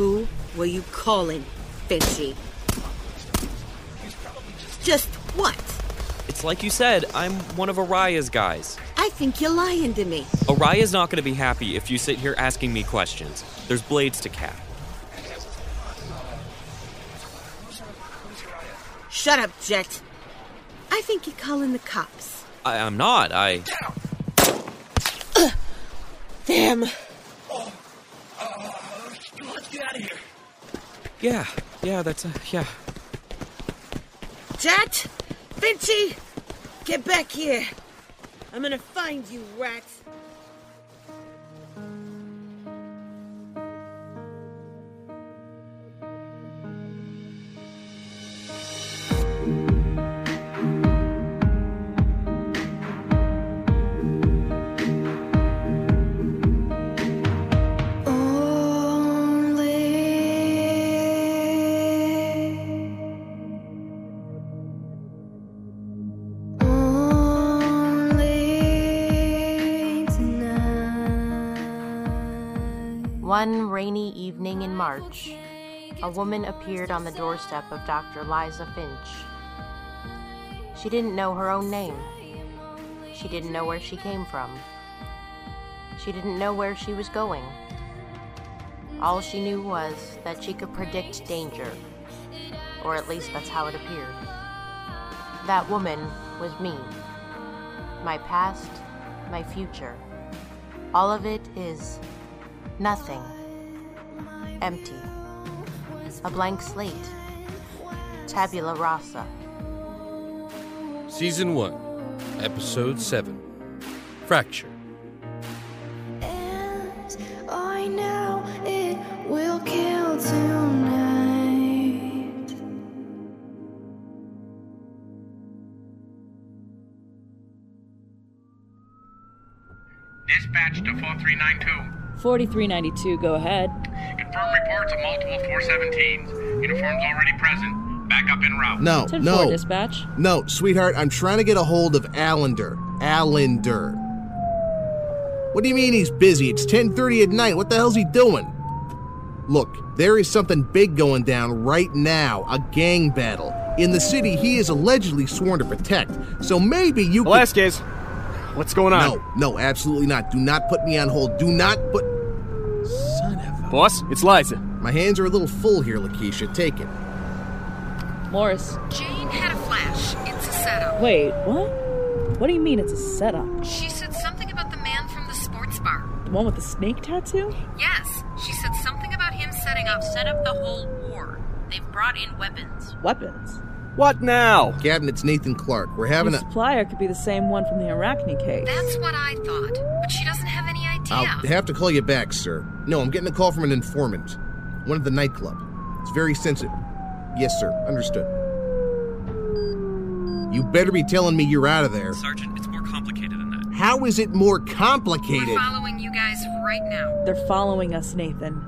Who were you calling, Finchy? Just what? It's like you said, I'm one of Uriah's guys. I think you're lying to me. Uriah's not gonna be happy if you sit here asking me questions. There's blades to cap. Shut up, Jet. I think you're calling the cops. I, I'm not. I. Damn. Let's get out of here. Yeah, yeah, that's a. Yeah. Jet! Finchy! Get back here. I'm gonna find you, rats. One rainy evening in March, a woman appeared on the doorstep of Dr. Liza Finch. She didn't know her own name. She didn't know where she came from. She didn't know where she was going. All she knew was that she could predict danger, or at least that's how it appeared. That woman was me. My past, my future. All of it is nothing. Empty. A blank slate. Tabula rasa. Season 1, Episode 7 Fracture. I know it will kill tonight. 4392. 4392, go ahead. Confirm reports of multiple 417s. Uniforms already present. Backup en route. No, 10 no. dispatch. No, sweetheart, I'm trying to get a hold of Allender. Allender. What do you mean he's busy? It's 10:30 at night. What the hell's he doing? Look, there is something big going down right now, a gang battle. In the city he is allegedly sworn to protect. So maybe you could- Velasquez, what's going on? No, no, absolutely not. Do not put me on hold. Do not put Son of a Boss, it's Liza. My hands are a little full here, Lakeisha. Take it. Morris. Jane had a flash. It's a setup. Wait, what? What do you mean it's a setup? She said something about the man from the sports bar. The one with the snake tattoo? Yes, she said something about him setting up set up the whole war. They've brought in weapons. Weapons. What now? Captain, it's Nathan Clark. We're having Your a. supplier could be the same one from the Arachne case. That's what I thought. But she doesn't have any idea. I'll have to call you back, sir. No, I'm getting a call from an informant. One at the nightclub. It's very sensitive. Yes, sir. Understood. You better be telling me you're out of there. Sergeant, it's more complicated than that. How is it more complicated? We're following you guys right now. They're following us, Nathan.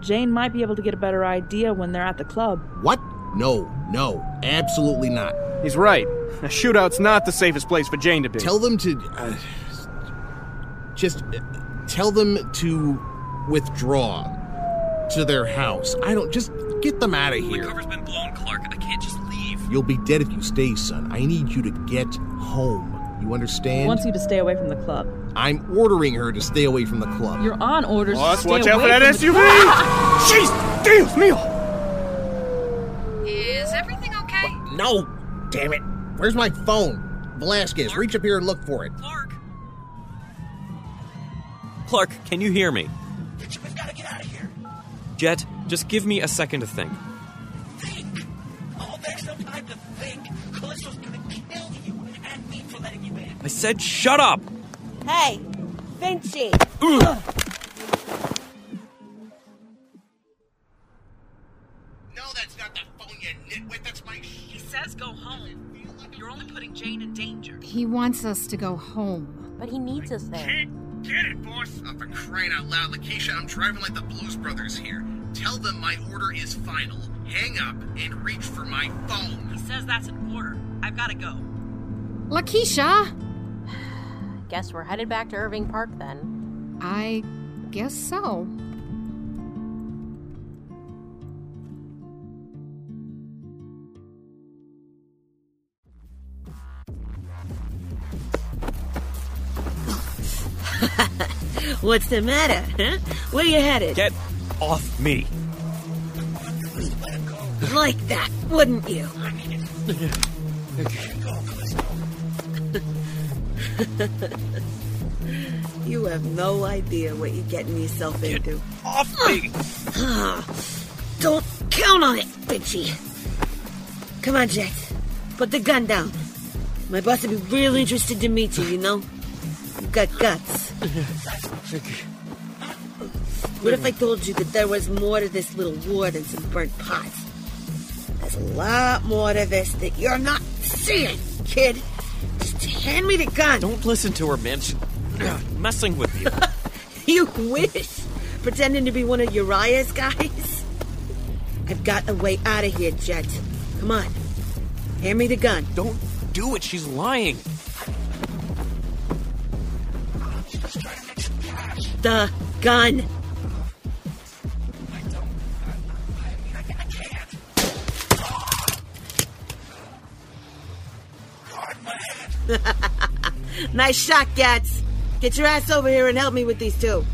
Jane might be able to get a better idea when they're at the club. What? No, no, absolutely not. He's right. A shootout's not the safest place for Jane to be. Tell them to. Uh, just uh, tell them to withdraw to their house. I don't. Just get them out of The here. cover's been blown, Clark. I can't just leave. You'll be dead if you stay, son. I need you to get home. You He understand? wants you to stay away from the club. I'm ordering her to stay away from the club. You're on orders. Boss, to stay watch out for that from the- SUV! Jeez! Dios mío! Is everything okay? No! Damn it! Where's my phone? Velasquez, reach up here and look for it. Clark! Clark, can you hear me? We've got to get out of here. Jet, just give me a second to think. Think. Oh, there's no time to think. Callisto's gonna kill you and me for letting you in. I said shut up! Hey, Finchy! No, He wants us to go home. But he needs us there. Get it, boss. Oh, for crying out loud, Lakeisha, I'm driving like the Blues Brothers here. Tell them my order is final. Hang up and reach for my phone. He says that's an order. I've got to go. Lakeisha! Guess we're headed back to Irving Park then. I guess so. What's the matter, huh? Where you headed? Get off me. Like that, wouldn't you? you have no idea what you're getting yourself into. Off me! Don't count on it, bitchy. Come on, Jack. Put the gun down. My boss would be real interested to meet you, you know? You've got guts. What if I told you that there was more to this little war than some burnt pots? There's a lot more to this that you're not seeing, kid. Just hand me the gun. Don't listen to her, man. She's messing with you. You wish. Pretending to be one of Uriah's guys? I've got a way out of here, Jet. Come on. Hand me the gun. Don't do it. She's lying. The gun. nice shot, Gats. Get your ass over here and help me with these two.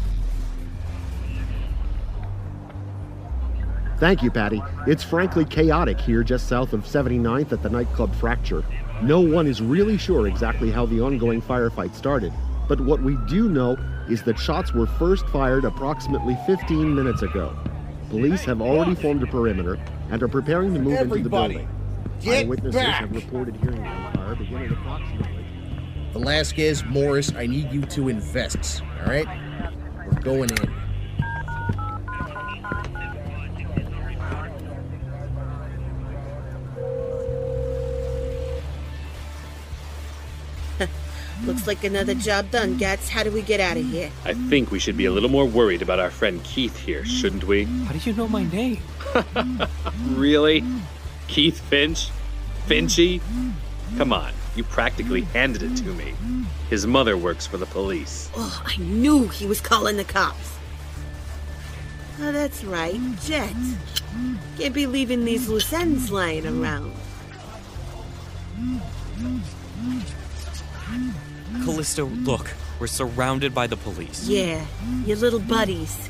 Thank you, Patty. It's frankly chaotic here just south of 79th at the nightclub Fracture. No one is really sure exactly how the ongoing firefight started, but what we do know is that shots were first fired approximately 15 minutes ago. Police have already formed a perimeter and are preparing to move into the building. get Eyewitnesses back. have reported hearing gunfire beginning approximately. Velasquez, Morris, I need you to invest, all right? We're going in. Looks like another job done, Gats. How do we get out of here? I think we should be a little more worried about our friend Keith here, shouldn't we? How do you know my name? Really? Keith Finch? Finchy? Come on, you practically handed it to me. His mother works for the police. Oh, I knew he was calling the cops. Oh, that's right, Jet. Can't be leaving these loose ends lying around. Callisto, look. We're surrounded by the police. Yeah, your little buddies.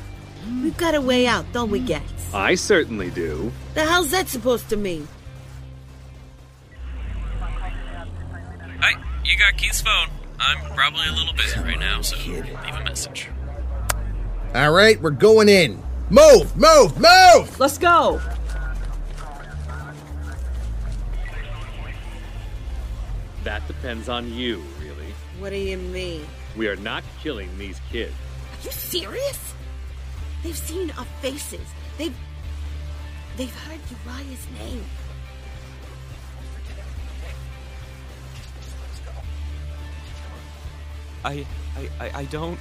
We've got a way out, don't we, Gats? I certainly do. The hell's that supposed to mean? Hi, you got Keith's phone. I'm probably a little busy right now, so leave a message. All right, we're going in. Move, move, move! Let's go. That depends on you, really. What do you mean? We are not killing these kids. Are you serious? They've seen our faces. They've. They've heard Uriah's name. I, I, I, I don't.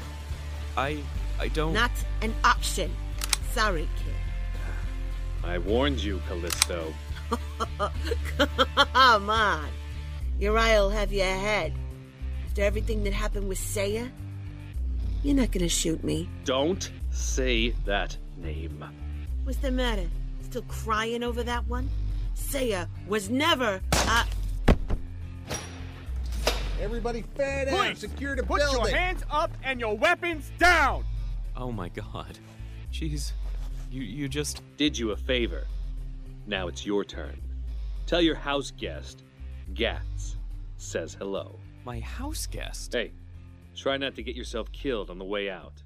I, I don't. Not an option. Sorry, kid. I warned you, Callisto. Come on. Uriah will have your head. After everything that happened with Saya, you're not gonna shoot me. Don't say that name. What's the matter? Still crying over that one? Saya was never a. Everybody fan out. Police, Secure the put building. your hands up and your weapons down. Oh my god. Jeez. You, you just. Did you a favor. Now it's your turn. Tell your house guest, Gats, says hello. My house guest? Hey, try not to get yourself killed on the way out.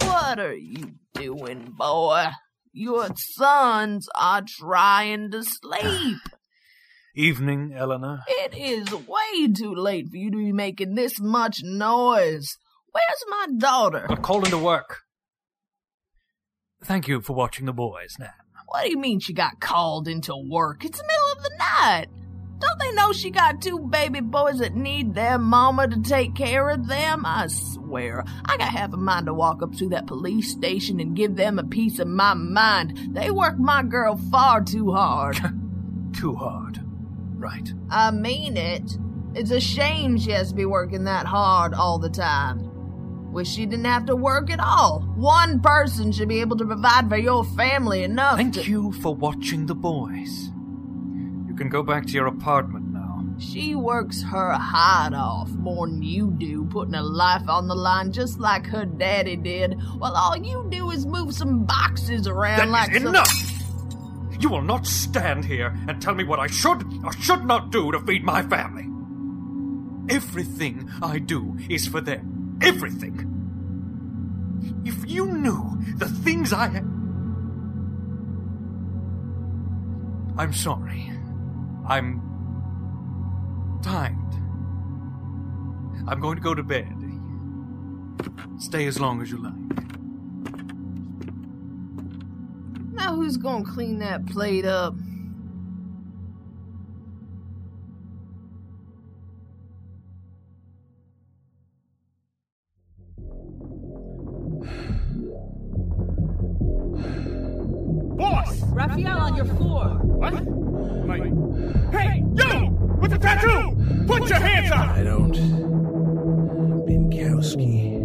What are you doing, boy? Your sons are trying to sleep. Evening, Eleanor. It is way too late for you to be making this much noise. Where's my daughter? Got called into work. Thank you for watching the boys, Nan. What do you mean she got called into work? It's the middle of the night. Don't they know she got two baby boys that need their mama to take care of them? I swear, I got half a mind to walk up to that police station and give them a piece of my mind. They work my girl far too hard. Too hard. Right. I mean it. It's a shame she has to be working that hard all the time. Wish she didn't have to work at all. One person should be able to provide for your family enough Thank to- you for watching the boys. You can go back to your apartment now. She works her hide off more than you do, putting her life on the line just like her daddy did, while all you do is move some boxes around That like is some- enough! You will not stand here and tell me what I should or should not do to feed my family. Everything I do is for them. Everything. If you knew the things I. I'm sorry. I'm tired. I'm going to go to bed. Stay as long as you like. Now who's gonna clean that plate up? Put your hands up! I don't. Binkowski.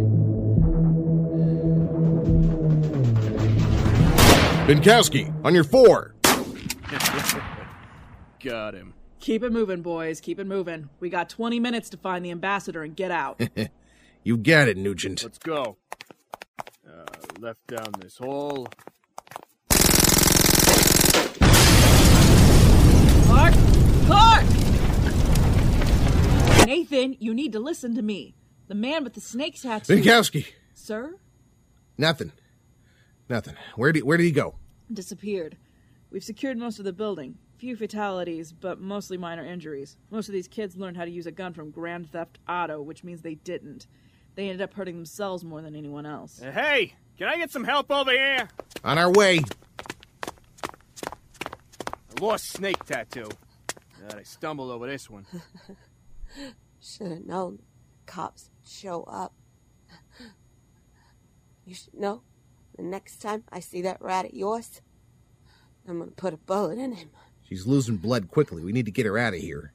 Binkowski, on your four. Got him. Keep it moving, boys. Keep it moving. We got 20 minutes to find the ambassador and get out. you got it, Nugent. Let's go. Uh, left down this hole. Clark! Clark! Nathan, you need to listen to me. The man with the snake tattoo. Binkowski. Sir? Nothing. Nothing. Where did where did he go? Disappeared. We've secured most of the building. Few fatalities, but mostly minor injuries. Most of these kids learned how to use a gun from Grand Theft Auto, which means they didn't. They ended up hurting themselves more than anyone else. Uh, hey, can I get some help over here? On our way. I lost snake tattoo. God, I stumbled over this one. Should have known cops show up. You should know the next time I see that rat of yours, I'm gonna put a bullet in him. She's losing blood quickly. We need to get her out of here.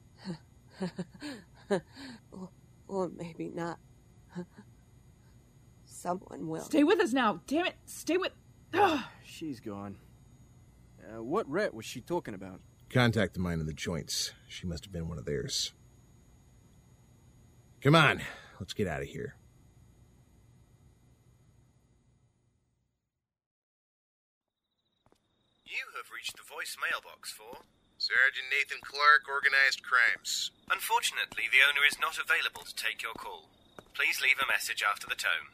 or, or maybe not. Someone will. Stay with us now. Damn it. Stay with. Ugh. She's gone. Uh, what rat was she talking about? Contact the mine in the joints. She must have been one of theirs. Come on, let's get out of here. You have reached the voice mailbox for Sergeant Nathan Clark, Organized Crimes. Unfortunately, the owner is not available to take your call. Please leave a message after the tone.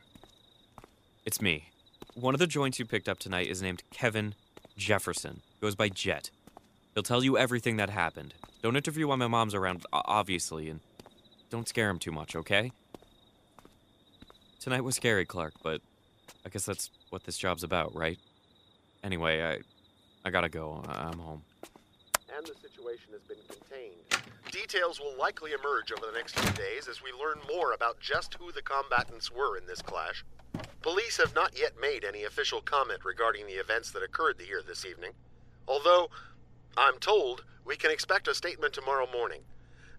It's me. One of the joints you picked up tonight is named Kevin Jefferson. Goes by Jet. He'll tell you everything that happened. Don't interview while my mom's around, obviously, and don't scare him too much, okay? Tonight was scary, Clark, but I guess that's what this job's about, right? Anyway, I I gotta go. I'm home. And the situation has been contained. Details will likely emerge over the next few days as we learn more about just who the combatants were in this clash. Police have not yet made any official comment regarding the events that occurred here this evening, although I'm told we can expect a statement tomorrow morning.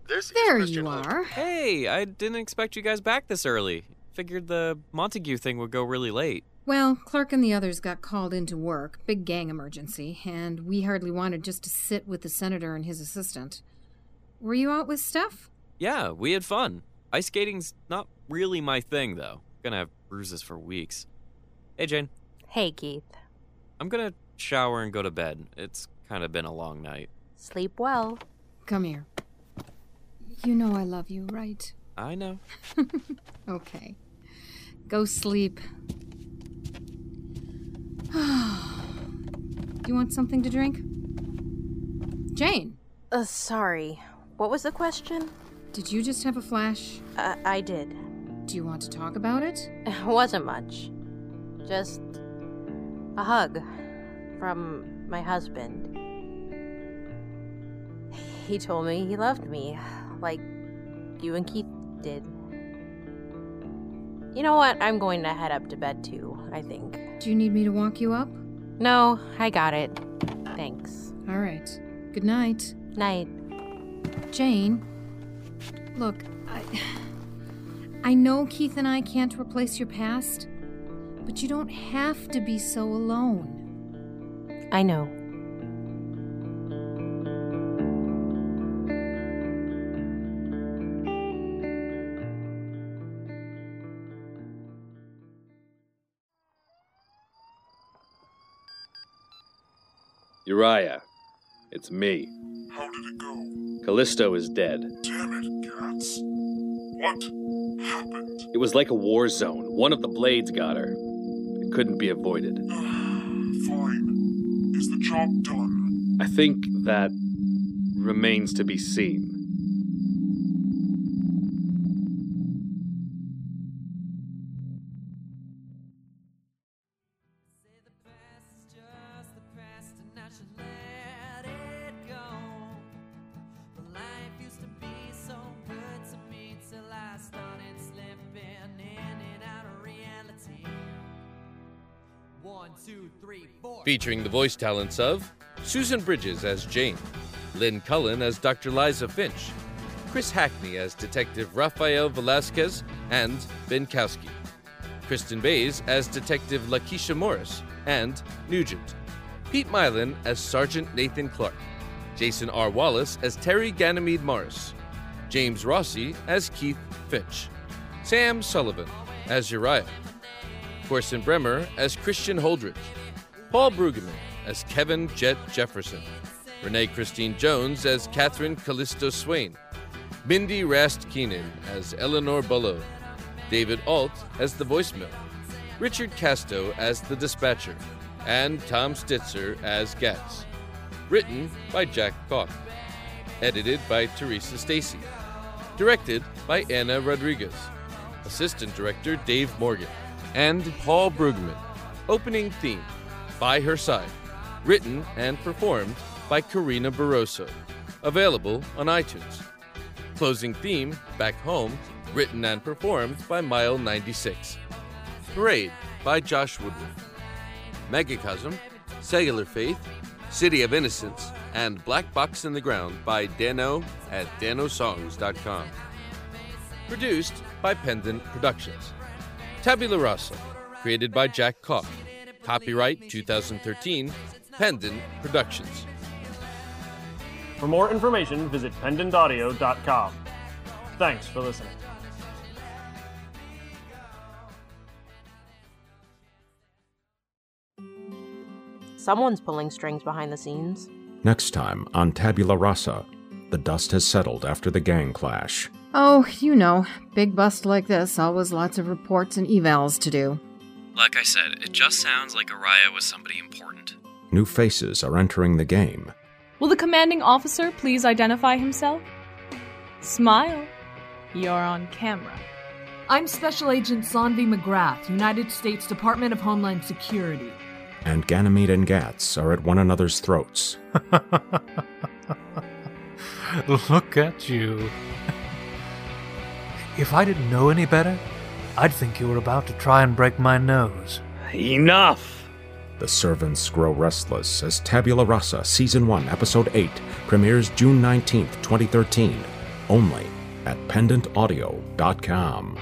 This There is you are. Hey, I didn't expect you guys back this early. Figured the Montague thing would go really late. Well, Clark and the others got called into work, big gang emergency, and we hardly wanted just to sit with the senator and his assistant. Were you out with Steph? Yeah, we had fun. Ice skating's not really my thing, though. Gonna have bruises for weeks. Hey, Jane. Hey, Keith. I'm gonna shower and go to bed. It's kind of been a long night. Sleep well. Come here. You know I love you, right? I know. Okay. Go sleep. Do you want something to drink? Jane! Uh, sorry. What was the question? Did you just have a flash? Uh, I did. Do you want to talk about it? It wasn't much. Just a hug from my husband. He told me he loved me, like you and Keith did. You know what? I'm going to head up to bed too, I think. Do you need me to walk you up? No, I got it. Thanks. All right. Good night. Night. Jane, look, I. I know Keith and I can't replace your past, but you don't have to be so alone. I know. Uriah, it's me. How did it go? Callisto is dead. Damn it, Gats. What happened? It was like a war zone. One of the blades got her. It couldn't be avoided. Fine. Is the job done? I think that remains to be seen. Featuring the voice talents of Susan Bridges as Jane, Lynn Cullen as Dr. Liza Finch, Chris Hackney as Detective Rafael Velasquez and Binkowski, Kristen Bays as Detective Lakeisha Morris and Nugent, Pete Mylan as Sergeant Nathan Clark, Jason R. Wallace as Terry Ganymede Morris, James Rossi as Keith Finch, Sam Sullivan as Uriah, Corson Bremer as Christian Holdridge, Paul Brueggemann as Kevin Jet Jefferson, Renee Christine Jones as Catherine Callisto Swain, Mindy Rast Keenan as Eleanor Bullow, David Alt as the voicemail, Richard Casto as the dispatcher, and Tom Stitzer as Gats. Written by Jack Koch. Edited by Teresa Stacy. Directed by Anna Rodriguez. Assistant Director Dave Morgan. And Paul Brugman. Opening theme By Her Side. Written and performed by Karina Barroso. Available on iTunes. Closing theme Back Home. Written and performed by Mile96. Parade by Josh Woodward. Megacosm, Cellular Faith, City of Innocence, and Black Box in the Ground by Dano at danosongs.com. Produced by Pendant Productions. Tabula Rasa, created by Jack Koch. Copyright 2013, Pendant Productions. For more information, visit pendantaudio.com. Thanks for listening. Someone's pulling strings behind the scenes. Next time on Tabula Rasa, the dust has settled after the gang clash. Oh, you know, big bust like this, always lots of reports and evals to do. Like I said, it just sounds like Uriah was somebody important. New faces are entering the game. Will the commanding officer please identify himself? Smile. You're on camera. I'm Special Agent Sanvi McGrath, United States Department of Homeland Security. And Ganymede and Gats are at one another's throats. Look at you. If I didn't know any better, I'd think you were about to try and break my nose. Enough! The servants grow restless as Tabula Rasa Season 1, Episode 8 premieres June 19th, 2013, only at pendantaudio.com.